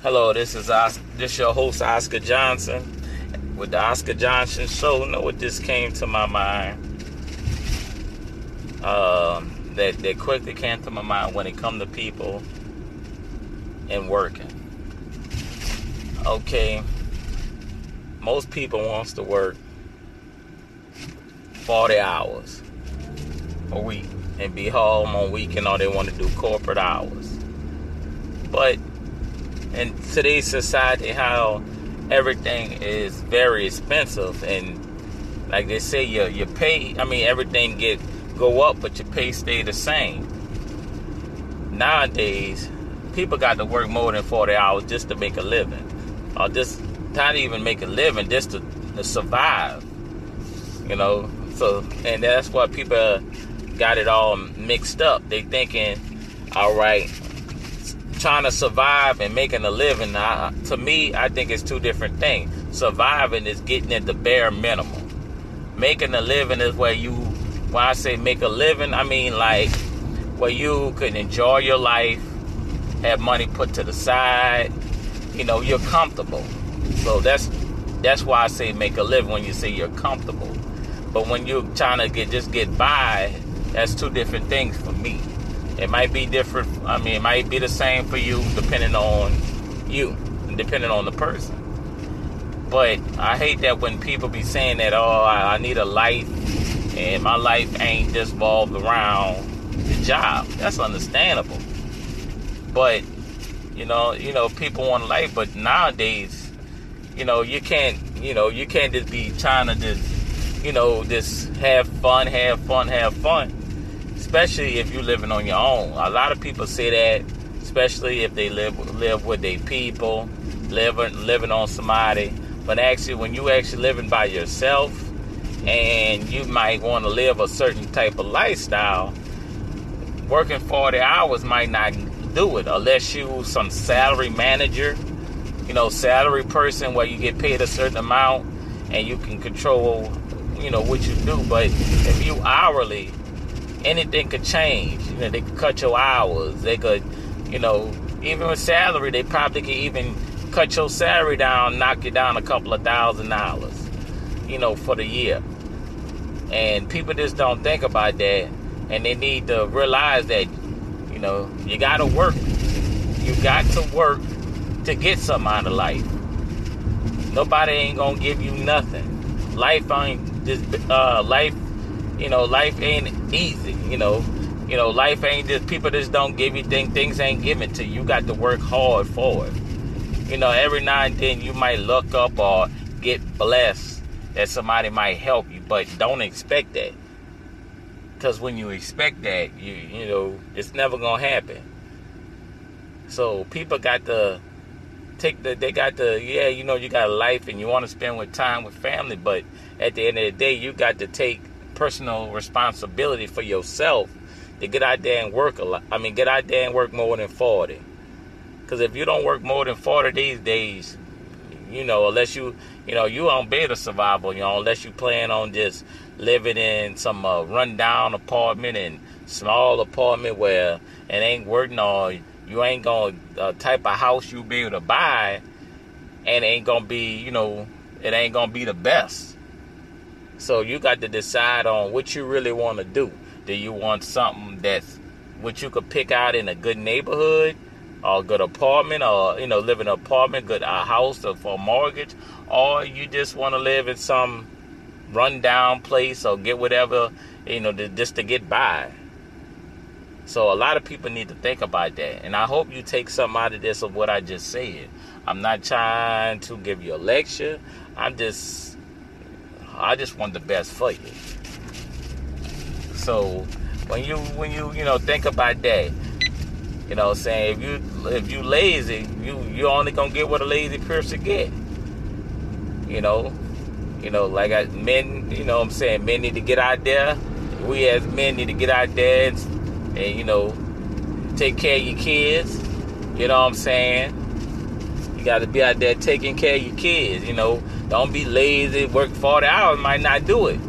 Hello, this is Os- this your host Oscar Johnson with the Oscar Johnson Show. Know what just came to my mind? Um, that that quickly came to my mind when it come to people and working. Okay, most people wants to work 40 hours a week and be home on weekend or they want to do corporate hours. But in today's society, how everything is very expensive and like they say your your pay I mean everything get go up but your pay stay the same. Nowadays, people got to work more than 40 hours just to make a living. Or just not even make a living, just to, to survive. You know, so and that's why people got it all mixed up. They thinking, all right, trying to survive and making a living. I, to me, I think it's two different things. Surviving is getting at the bare minimum. Making a living is where you, when I say make a living, I mean like where you can enjoy your life, have money put to the side. You know, you're comfortable. So that's that's why I say make a living when you say you're comfortable. But when you're trying to get just get by, that's two different things for me. It might be different. I mean, it might be the same for you depending on you, depending on the person. But I hate that when people be saying that, oh, I, I need a life, and my life ain't just revolved around the job. That's understandable. But you know, you know, people want life, but nowadays, you know, you can't, you know, you can't just be trying to just, you know, just have fun, have fun, have fun especially if you're living on your own. A lot of people say that, especially if they live live with their people, living living on somebody. But actually, when you actually living by yourself, and you might want to live a certain type of lifestyle, working 40 hours might not do it unless you some salary manager, you know, salary person where you get paid a certain amount and you can control, you know, what you do. But if you hourly, anything could change. You know, they could cut your hours. They could, you know, even with salary, they probably could even cut your salary down, knock you down a couple of thousand dollars, you know, for the year. And people just don't think about that, and they need to realize that, you know, you got to work. You got to work to get something out of life. Nobody ain't gonna give you nothing. Life ain't just uh, life you know, life ain't easy. You know, you know, life ain't just people just don't give you things. Things ain't given to you. You got to work hard for it. You know, every now and then you might look up or get blessed that somebody might help you, but don't expect that. Because when you expect that, you you know, it's never gonna happen. So people got to take the they got the yeah, you know, you got a life and you want to spend with time with family, but at the end of the day, you got to take personal responsibility for yourself to get out there and work a lot. I mean, get out there and work more than 40. Because if you don't work more than 40 these days, you know, unless you, you know, you on of survival, you know, unless you plan on just living in some uh, rundown apartment and small apartment where it ain't working or you ain't to uh, type of house you be able to buy and it ain't to be, you know, it ain't to be the best. So you got to decide on what you really want to do. Do you want something that's what you could pick out in a good neighborhood, or a good apartment, or you know, live in an apartment, good a house or for mortgage, or you just want to live in some rundown place or get whatever you know to, just to get by. So a lot of people need to think about that, and I hope you take something out of this of what I just said. I'm not trying to give you a lecture. I'm just I just want the best for you. So when you when you you know think about that, you know, saying if you if you lazy, you you only gonna get what a lazy person get. You know, you know, like I, men, you know, I'm saying men need to get out there. We as men need to get out there and, and you know take care of your kids. You know what I'm saying? You got to be out there taking care of your kids. You know, don't be lazy. Work 40 hours might not do it.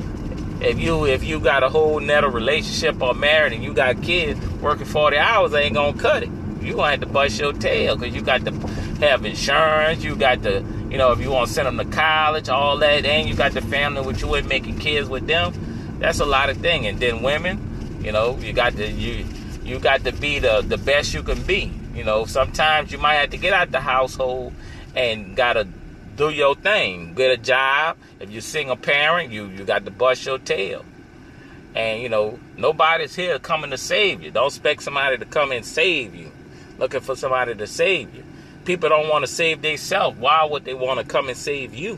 If you if you got a whole net of relationship or married and you got kids working 40 hours, ain't gonna cut it. You gonna have to bust your tail because you got to have insurance. You got to you know, if you want to send them to college, all that, and you got the family with you and making kids with them. That's a lot of thing. And then women, you know, you got to you you got to be the the best you can be. You know, sometimes you might have to get out the household and gotta do your thing, get a job. If you're single parent, you you got to bust your tail. And you know, nobody's here coming to save you. Don't expect somebody to come and save you. Looking for somebody to save you. People don't want to save themselves. Why would they want to come and save you?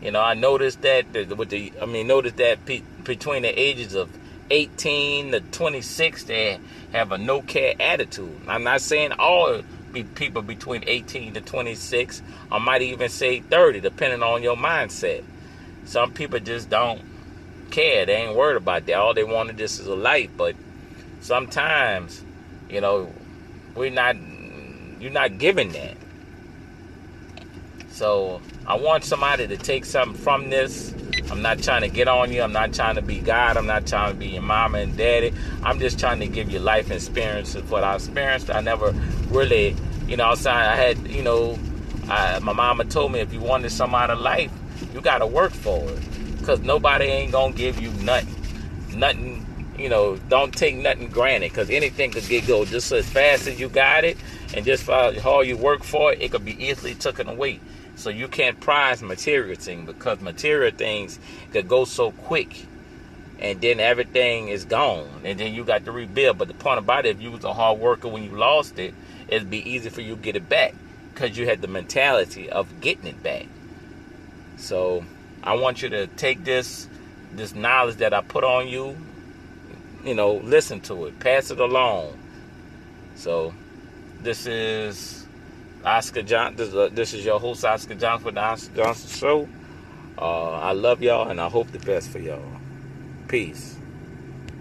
You know, I noticed that with the, I mean, noticed that pe- between the ages of 18 to 26, they have a no care attitude. I'm not saying all be people between 18 to 26. I might even say 30, depending on your mindset. Some people just don't care. They ain't worried about that. All they wanted this is a life. But sometimes, you know, we're not. You're not giving that. So I want somebody to take something from this. I'm not trying to get on you. I'm not trying to be God. I'm not trying to be your mama and daddy. I'm just trying to give you life experiences. What I experienced, I never really, you know, outside I had, you know, I, my mama told me if you wanted some out of life, you got to work for it. Because nobody ain't to give you nothing. Nothing, you know, don't take nothing granted. Because anything could get go just as fast as you got it. And just for how you work for it, it could be easily taken away. So you can't prize material things because material things could go so quick and then everything is gone and then you got to rebuild. But the point about it, if you was a hard worker when you lost it, it'd be easy for you to get it back because you had the mentality of getting it back. So I want you to take this this knowledge that I put on you, you know, listen to it, pass it along. So this is Oscar John. This, uh, this is your host Oscar Johnson for the Oscar Johnson Show. Uh, I love y'all and I hope the best for y'all. Peace.